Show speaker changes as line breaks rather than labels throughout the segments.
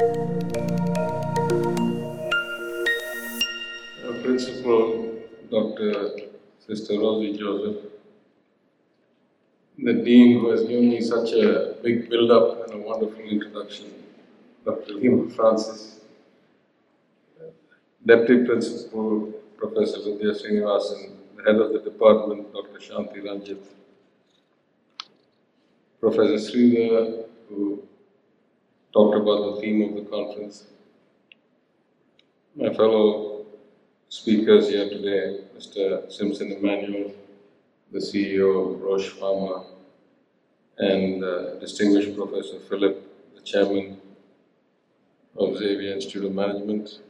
Our principal, Dr. Sister Rosie Joseph, the dean who has given me such a big build-up and a wonderful introduction, Dr. Lima Francis, Deputy Principal, Professor Vidya Srinivasan, the head of the department, Dr. Shanti Ranjit, Professor Sridhar, who talked about the theme of the conference, my fellow speakers here today, Mr. Simpson Emmanuel, the CEO of Roche Pharma, and uh, distinguished Professor Philip, the chairman of Xavier Institute of Management,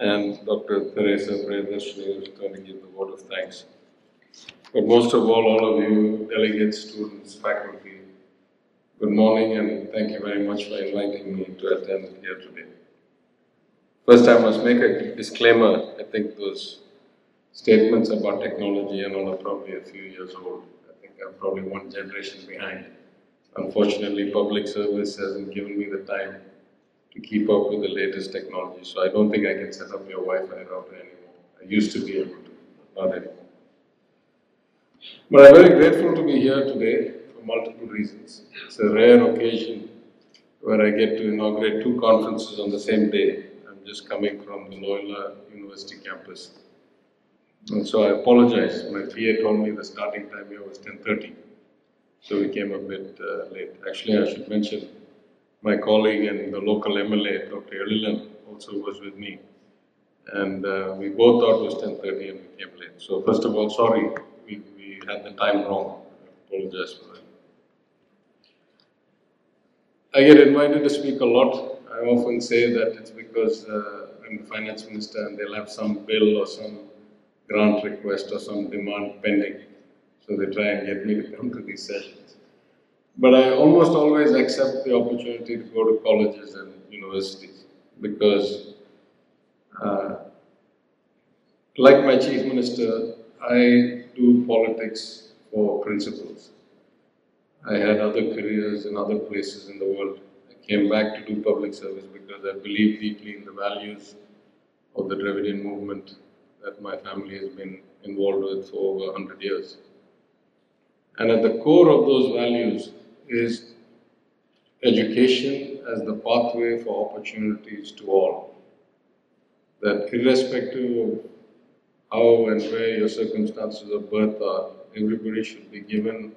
and Dr. Teresa who is going to give the vote of thanks. But most of all, all of you, delegates, students, faculty, good morning and thank you very much for inviting me to attend here today. First, I must make a disclaimer. I think those statements about technology and all are probably a few years old. I think I'm probably one generation behind. Unfortunately, public service hasn't given me the time to keep up with the latest technology, so I don't think I can set up your Wi-Fi router anymore. I used to be able to, but not anymore. But I'm very grateful to be here today multiple reasons. It's a rare occasion where I get to inaugurate two conferences on the same day. I'm just coming from the Loyola University campus. And so I apologize. My PA told me the starting time here was 10:30, so we came a bit uh, late. Actually, I should mention my colleague and the local MLA, Dr. Ezhilan, also was with me. And uh, we both thought it was 10:30 and we came late. So first of all, sorry, we, we had the time wrong. I apologize for that. I get invited to speak a lot. I often say that it's because uh, I'm the finance minister and they'll have some bill or some grant request or some demand pending. So they try and get me to come to these sessions. But I almost always accept the opportunity to go to colleges and universities because, uh, like my chief minister, I do politics for principles. I had other careers in other places in the world. I came back to do public service because I believe deeply in the values of the Dravidian movement that my family has been involved with for over 100 years. And at the core of those values is education as the pathway for opportunities to all. That irrespective of how and where your circumstances of birth are, everybody should be given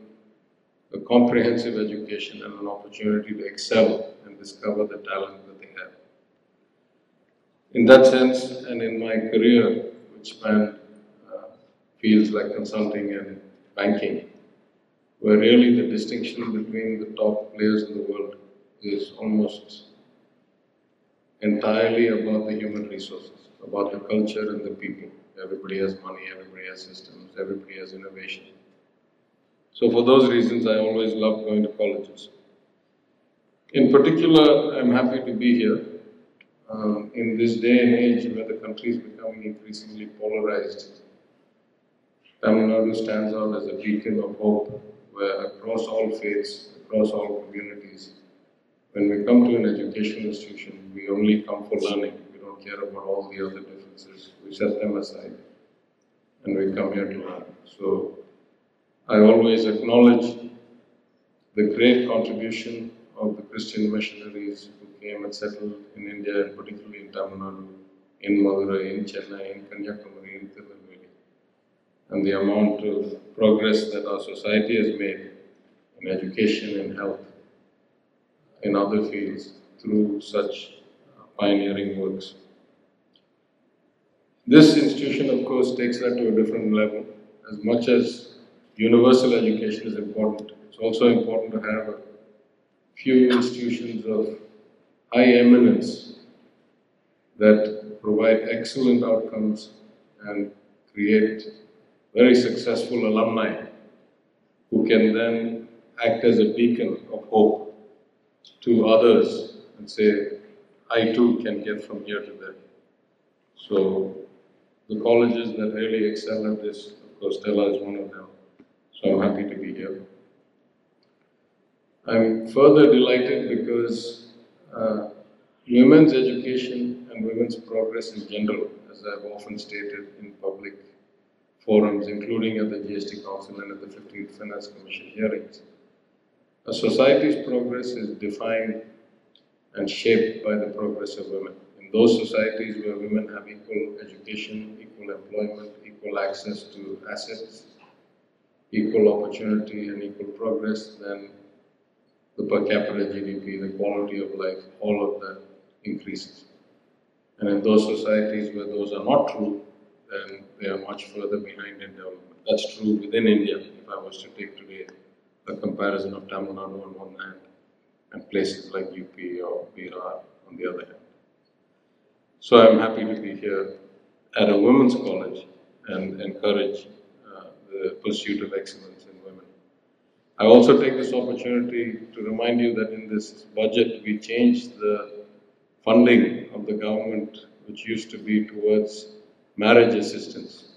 a comprehensive education and an opportunity to excel and discover the talent that they have. In that sense, and in my career, which spanned uh, fields like consulting and banking, where really the distinction between the top players in the world is almost entirely about the human resources, about the culture and the people. Everybody has money, everybody has systems, everybody has innovation. So for those reasons, I always love going to colleges. In particular, I'm happy to be here um, in this day and age where the country is becoming increasingly polarized. Tamil Nadu stands out as a beacon of hope where across all faiths, across all communities, when we come to an educational institution, we only come for learning. We don't care about all the other differences. We set them aside and we come here to learn. So I always acknowledge the great contribution of the Christian missionaries who came and settled in India, and particularly in Tamil Nadu, in Madurai, in Chennai, in Kanyakumari, in Tirunelveli, and the amount of progress that our society has made in education and health, in other fields, through such uh, pioneering works. This institution, of course, takes that to a different level. As much as universal education is important, it's also important to have a few institutions of high eminence that provide excellent outcomes and create very successful alumni who can then act as a beacon of hope to others and say, I too can get from here to there. So the colleges that really excel at this, of course, Stella is one of them. So I'm happy to be here. I'm further delighted because uh, women's education and women's progress in general, as I've often stated in public forums, including at the GST Council and at the 15th Finance Commission hearings. A society's progress is defined and shaped by the progress of women. In those societies where women have equal education, equal employment, equal access to assets, equal opportunity and equal progress, then the per capita GDP, the quality of life, all of that increases. And in those societies where those are not true, then they are much further behind in development. That's true within India, if I was to take today a comparison of Tamil Nadu on one hand and places like UP or Bihar on the other hand. So I'm happy to be here at a women's college and encourage the pursuit of excellence in women. I also take this opportunity to remind you that in this budget we changed the funding of the government which used to be towards marriage assistance.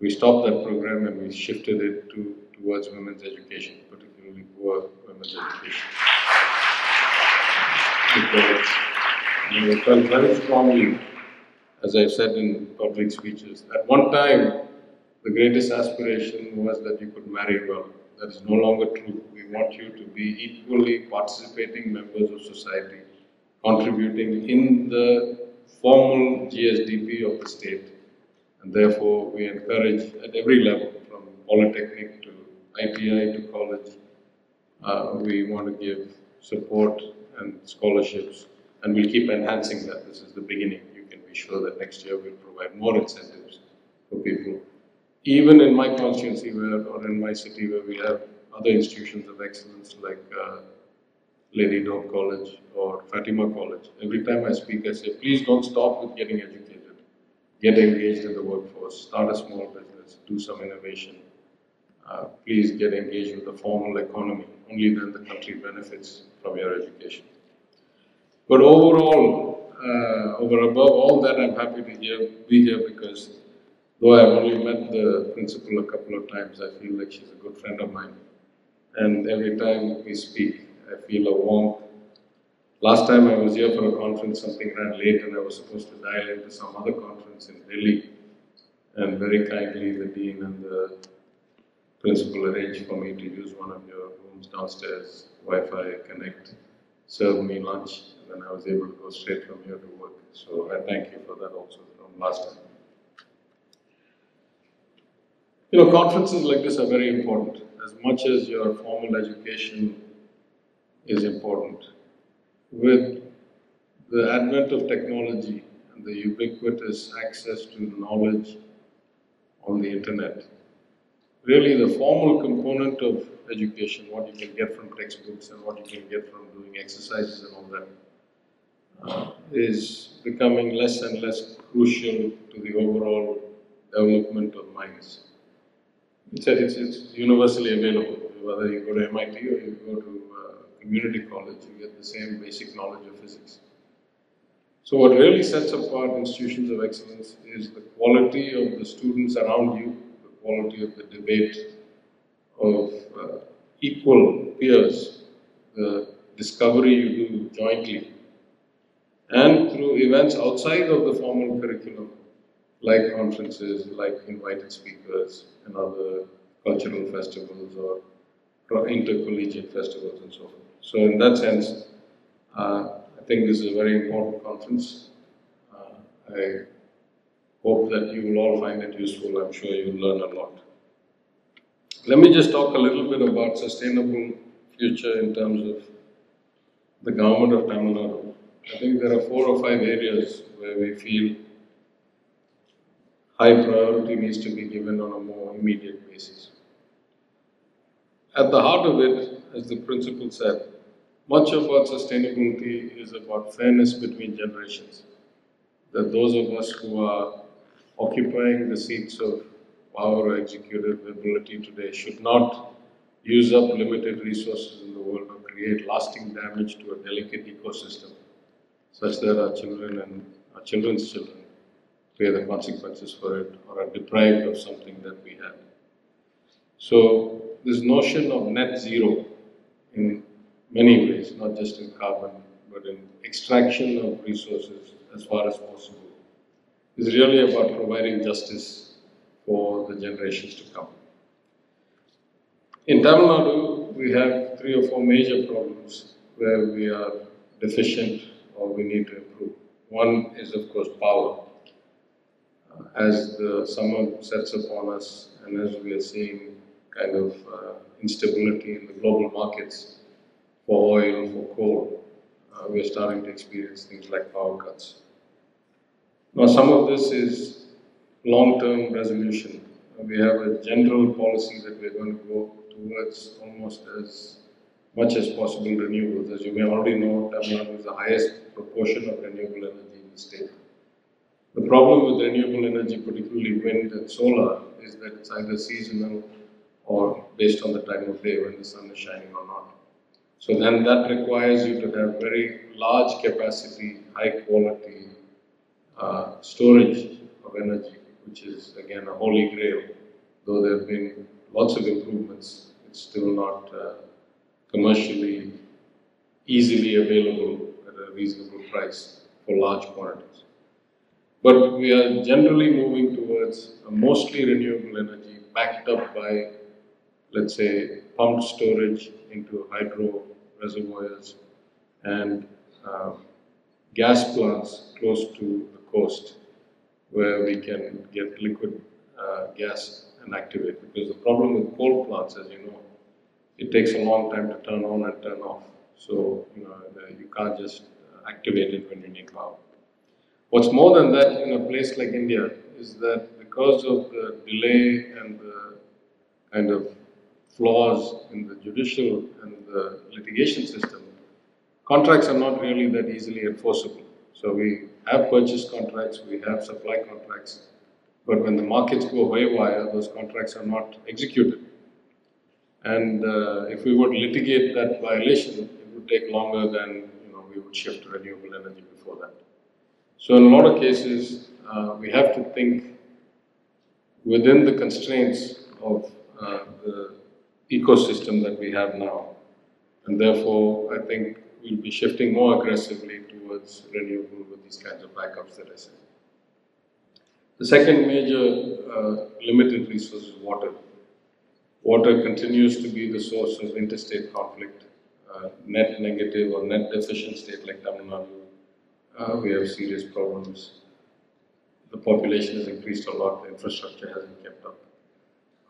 We stopped that program and we shifted it to towards women's education, particularly poor women's education. Because we felt very strongly, as I've said in public speeches, at one time the greatest aspiration was that you could marry well. That is no longer true. We want you to be equally participating members of society, contributing in the formal GSDP of the state. And therefore, we encourage at every level, from polytechnic to ITI to college, uh, we want to give support and scholarships, and we'll keep enhancing that. This is the beginning. You can be sure that next year we'll provide more incentives for people. Even in my constituency where, or in my city where we have other institutions of excellence like uh, Lady Doak College or Fatima College, every time I speak, I say, please don't stop with getting educated. Get engaged in the workforce, start a small business, do some innovation, uh, please get engaged with the formal economy. Only then the country benefits from your education. But overall, uh, over above all that, I'm happy to hear, be here because though I've only met the principal a couple of times, I feel like she's a good friend of mine. And every time we speak, I feel a warmth. Last time I was here for a conference, something ran late and I was supposed to dial into some other conference in Delhi. And very kindly, the dean and the principal arranged for me to use one of your rooms downstairs, Wi-Fi connect, serve me lunch, and then I was able to go straight from here to work. So I thank you for that also from last time. You know, conferences like this are very important. As much as your formal education is important, with the advent of technology and the ubiquitous access to knowledge on the internet, really the formal component of education, what you can get from textbooks and what you can get from doing exercises and all that, uh, is becoming less and less crucial to the overall development of minds. It's, universally available. Whether you go to MIT or you go to uh, community college, you get the same basic knowledge of physics. So what really sets apart institutions of excellence is the quality of the students around you the quality of the debate of uh, equal peers, the discovery you do jointly, and through events outside of the formal curriculum, like conferences, like invited speakers, and other cultural festivals or intercollegiate festivals and so forth. So, in that sense, uh, I think this is a very important conference. Uh, I Hope that you will all find it useful. I'm sure you'll learn a lot. Let me just talk a little bit about sustainable future in terms of the government of Tamil Nadu. I think there are four or five areas where we feel high priority needs to be given on a more immediate basis. At the heart of it, as the principal said, much about sustainability is about fairness between generations. That those of us who are occupying the seats of power or executive ability today should not use up limited resources in the world or create lasting damage to a delicate ecosystem such that our children and our children's children pay the consequences for it or are deprived of something that we had. So this notion of net zero in many ways, not just in carbon, but in extraction of resources as far as possible, is really about providing justice for the generations to come. In Tamil Nadu, we have three or four major problems where we are deficient or we need to improve. One is, of course, power. As the summer sets upon us and as we are seeing kind of uh, instability in the global markets for oil, for coal, uh, we are starting to experience things like power cuts. Now, some of this is long-term resolution. We have a general policy that we're going to go towards almost as much as possible renewables. As you may already know, Tamil Nadu is the highest proportion of renewable energy in the state. The problem with renewable energy, particularly wind and solar, is that it's either seasonal or based on the time of day when the sun is shining or not. So then that requires you to have very large capacity, high quality uh, storage of energy, which is again a holy grail. Though there have been lots of improvements, it's still not uh, commercially easily available at a reasonable price for large quantities. But we are generally moving towards mostly renewable energy backed up by, let's say, pumped storage into hydro reservoirs and uh, gas plants close to the coast where we can get liquid uh, gas and activate. Because the problem with coal plants, as you know, it takes a long time to turn on and turn off. So, you know, you can't just uh, activate it when you need power. What's more than that in a place like India is that because of the delay and the kind of flaws in the judicial and the litigation system, contracts are not really that easily enforceable. So we have purchase contracts, we have supply contracts, but when the markets go haywire, those contracts are not executed. And uh, if we would litigate that violation, it would take longer than you know, we would shift to renewable energy before that. So in a lot of cases, uh, we have to think within the constraints of uh, the ecosystem that we have now. And therefore, I think we'll be shifting more aggressively towards renewable with these kinds of backups that I said. The second major uh, limited resource is water. Water continues to be the source of interstate conflict. Uh, net negative or net deficient state like Tamil Nadu, uh, we have serious problems. The population has increased a lot, the infrastructure hasn't kept up.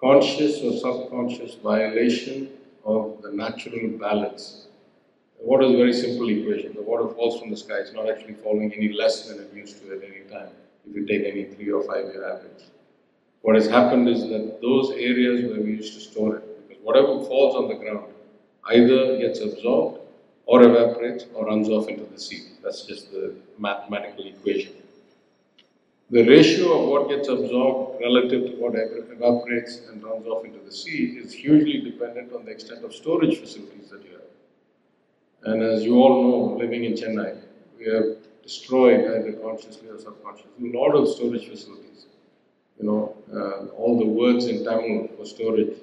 Conscious or subconscious violation of the natural balance. Water is a very simple equation. The water falls from the sky. It's not actually falling any less than it used to at any time, if you take any three or five year average. What has happened is that those areas where we used to store it, because whatever falls on the ground either gets absorbed or evaporates or runs off into the sea. That's just the mathematical equation. The ratio of what gets absorbed relative to what evaporates and runs off into the sea is hugely dependent on the extent of storage facilities that you have. And as you all know, living in Chennai, we have destroyed either consciously or subconsciously a lot of storage facilities you know, uh, all the words in Tamil for storage,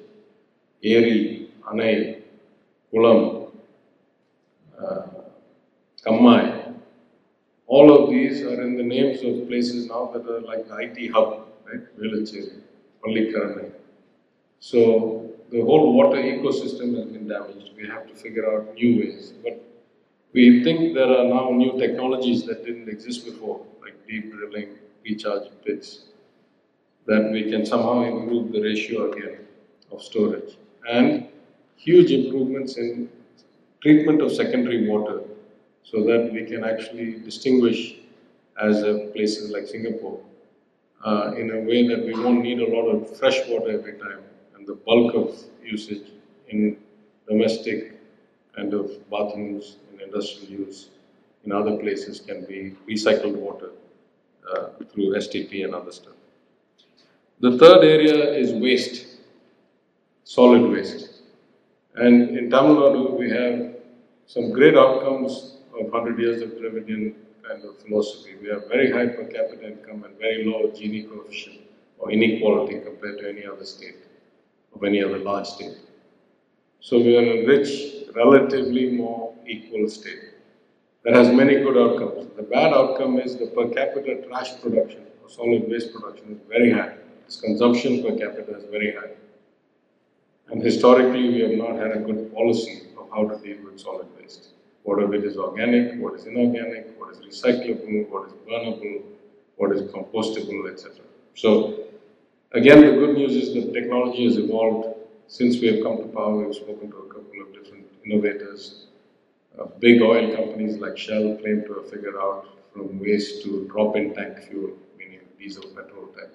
Eri, Anai, Kulam, Kammai, all of these are in the names of places now that are like IT hub, right? Velachery, Pallikaranai. So the whole water ecosystem has been damaged. We have to figure out new ways. But we think there are now new technologies that didn't exist before, like deep drilling, recharge pits, that we can somehow improve the ratio again of storage. And huge improvements in treatment of secondary water so that we can actually distinguish as places like Singapore uh, in a way that we won't need a lot of fresh water every time and the bulk of usage in domestic kind of bathrooms and industrial use in other places can be recycled water uh, through STP and other stuff. The third area is waste, solid waste. And in Tamil Nadu, we have some great outcomes of 100 years of Dravidian kind of philosophy. We have very high per capita income and very low Gini coefficient or inequality compared to any other state, of any other large state. So we are a rich, relatively more equal state. that has many good outcomes. The bad outcome is the per capita trash production or solid waste production is very high. Its consumption per capita is very high. And historically, we have not had a good policy of how to deal with solid waste. What of it is organic, what is inorganic, what is recyclable, what is burnable, what is compostable, etc. So, again, the good news is that technology has evolved. Since we have come to power, we've spoken to a couple of different innovators. Uh, big oil companies like Shell claim to have figured out from waste to drop-in tank fuel, meaning diesel petrol tank.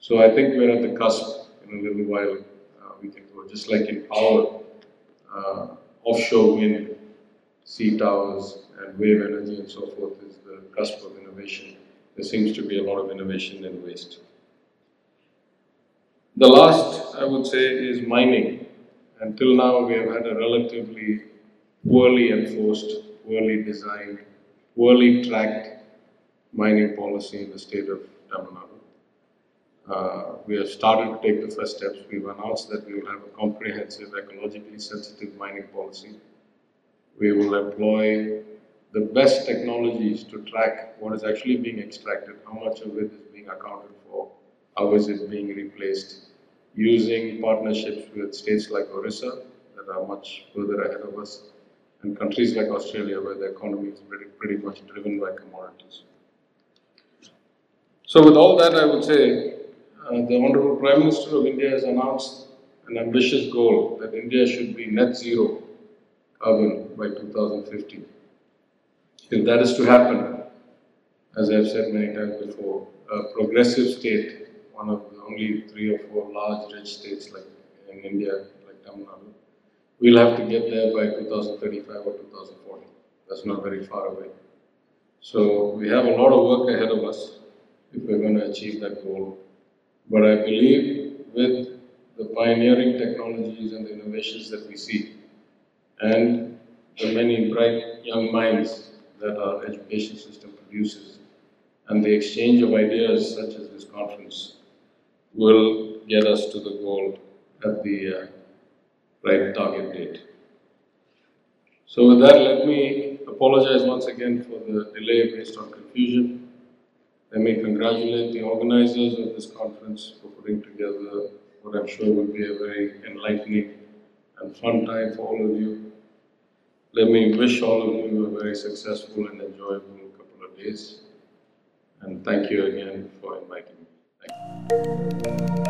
So I think we're at the cusp. In a little while, uh, we can go just like in power, uh, offshore wind, sea towers, and wave energy and so forth is the cusp of innovation. There seems to be a lot of innovation in waste. The last, I would say, is mining. Until now, we have had a relatively poorly enforced, poorly designed, poorly tracked mining policy in the state of Tamil Nadu. Uh, we have started to take the first steps. We've announced that we will have a comprehensive, ecologically sensitive mining policy. We will employ the best technologies to track what is actually being extracted, how much of it is being accounted for, how is it being replaced, using partnerships with states like Orissa that are much further ahead of us, and countries like Australia where the economy is pretty, pretty much driven by commodities. So with all that, I would say uh, the Honorable Prime Minister of India has announced an ambitious goal that India should be net zero carbon by 2050. If that is to happen, as I've said many times before, a progressive state, one of the only three or four large rich states like in India, like Tamil Nadu, we'll have to get there by 2035 or 2040. That's not very far away. So we have a lot of work ahead of us if we're going to achieve that goal. But I believe with the pioneering technologies and the innovations that we see, and the many bright young minds that our education system produces, and the exchange of ideas such as this conference will get us to the goal at the uh, right target date. So with that, let me apologize once again for the delay based on confusion. Let me congratulate the organizers of this conference for putting together what I'm sure will be a very enlightening and fun time for all of you. Let me wish all of you a very successful and enjoyable couple of days. And thank you again for inviting me.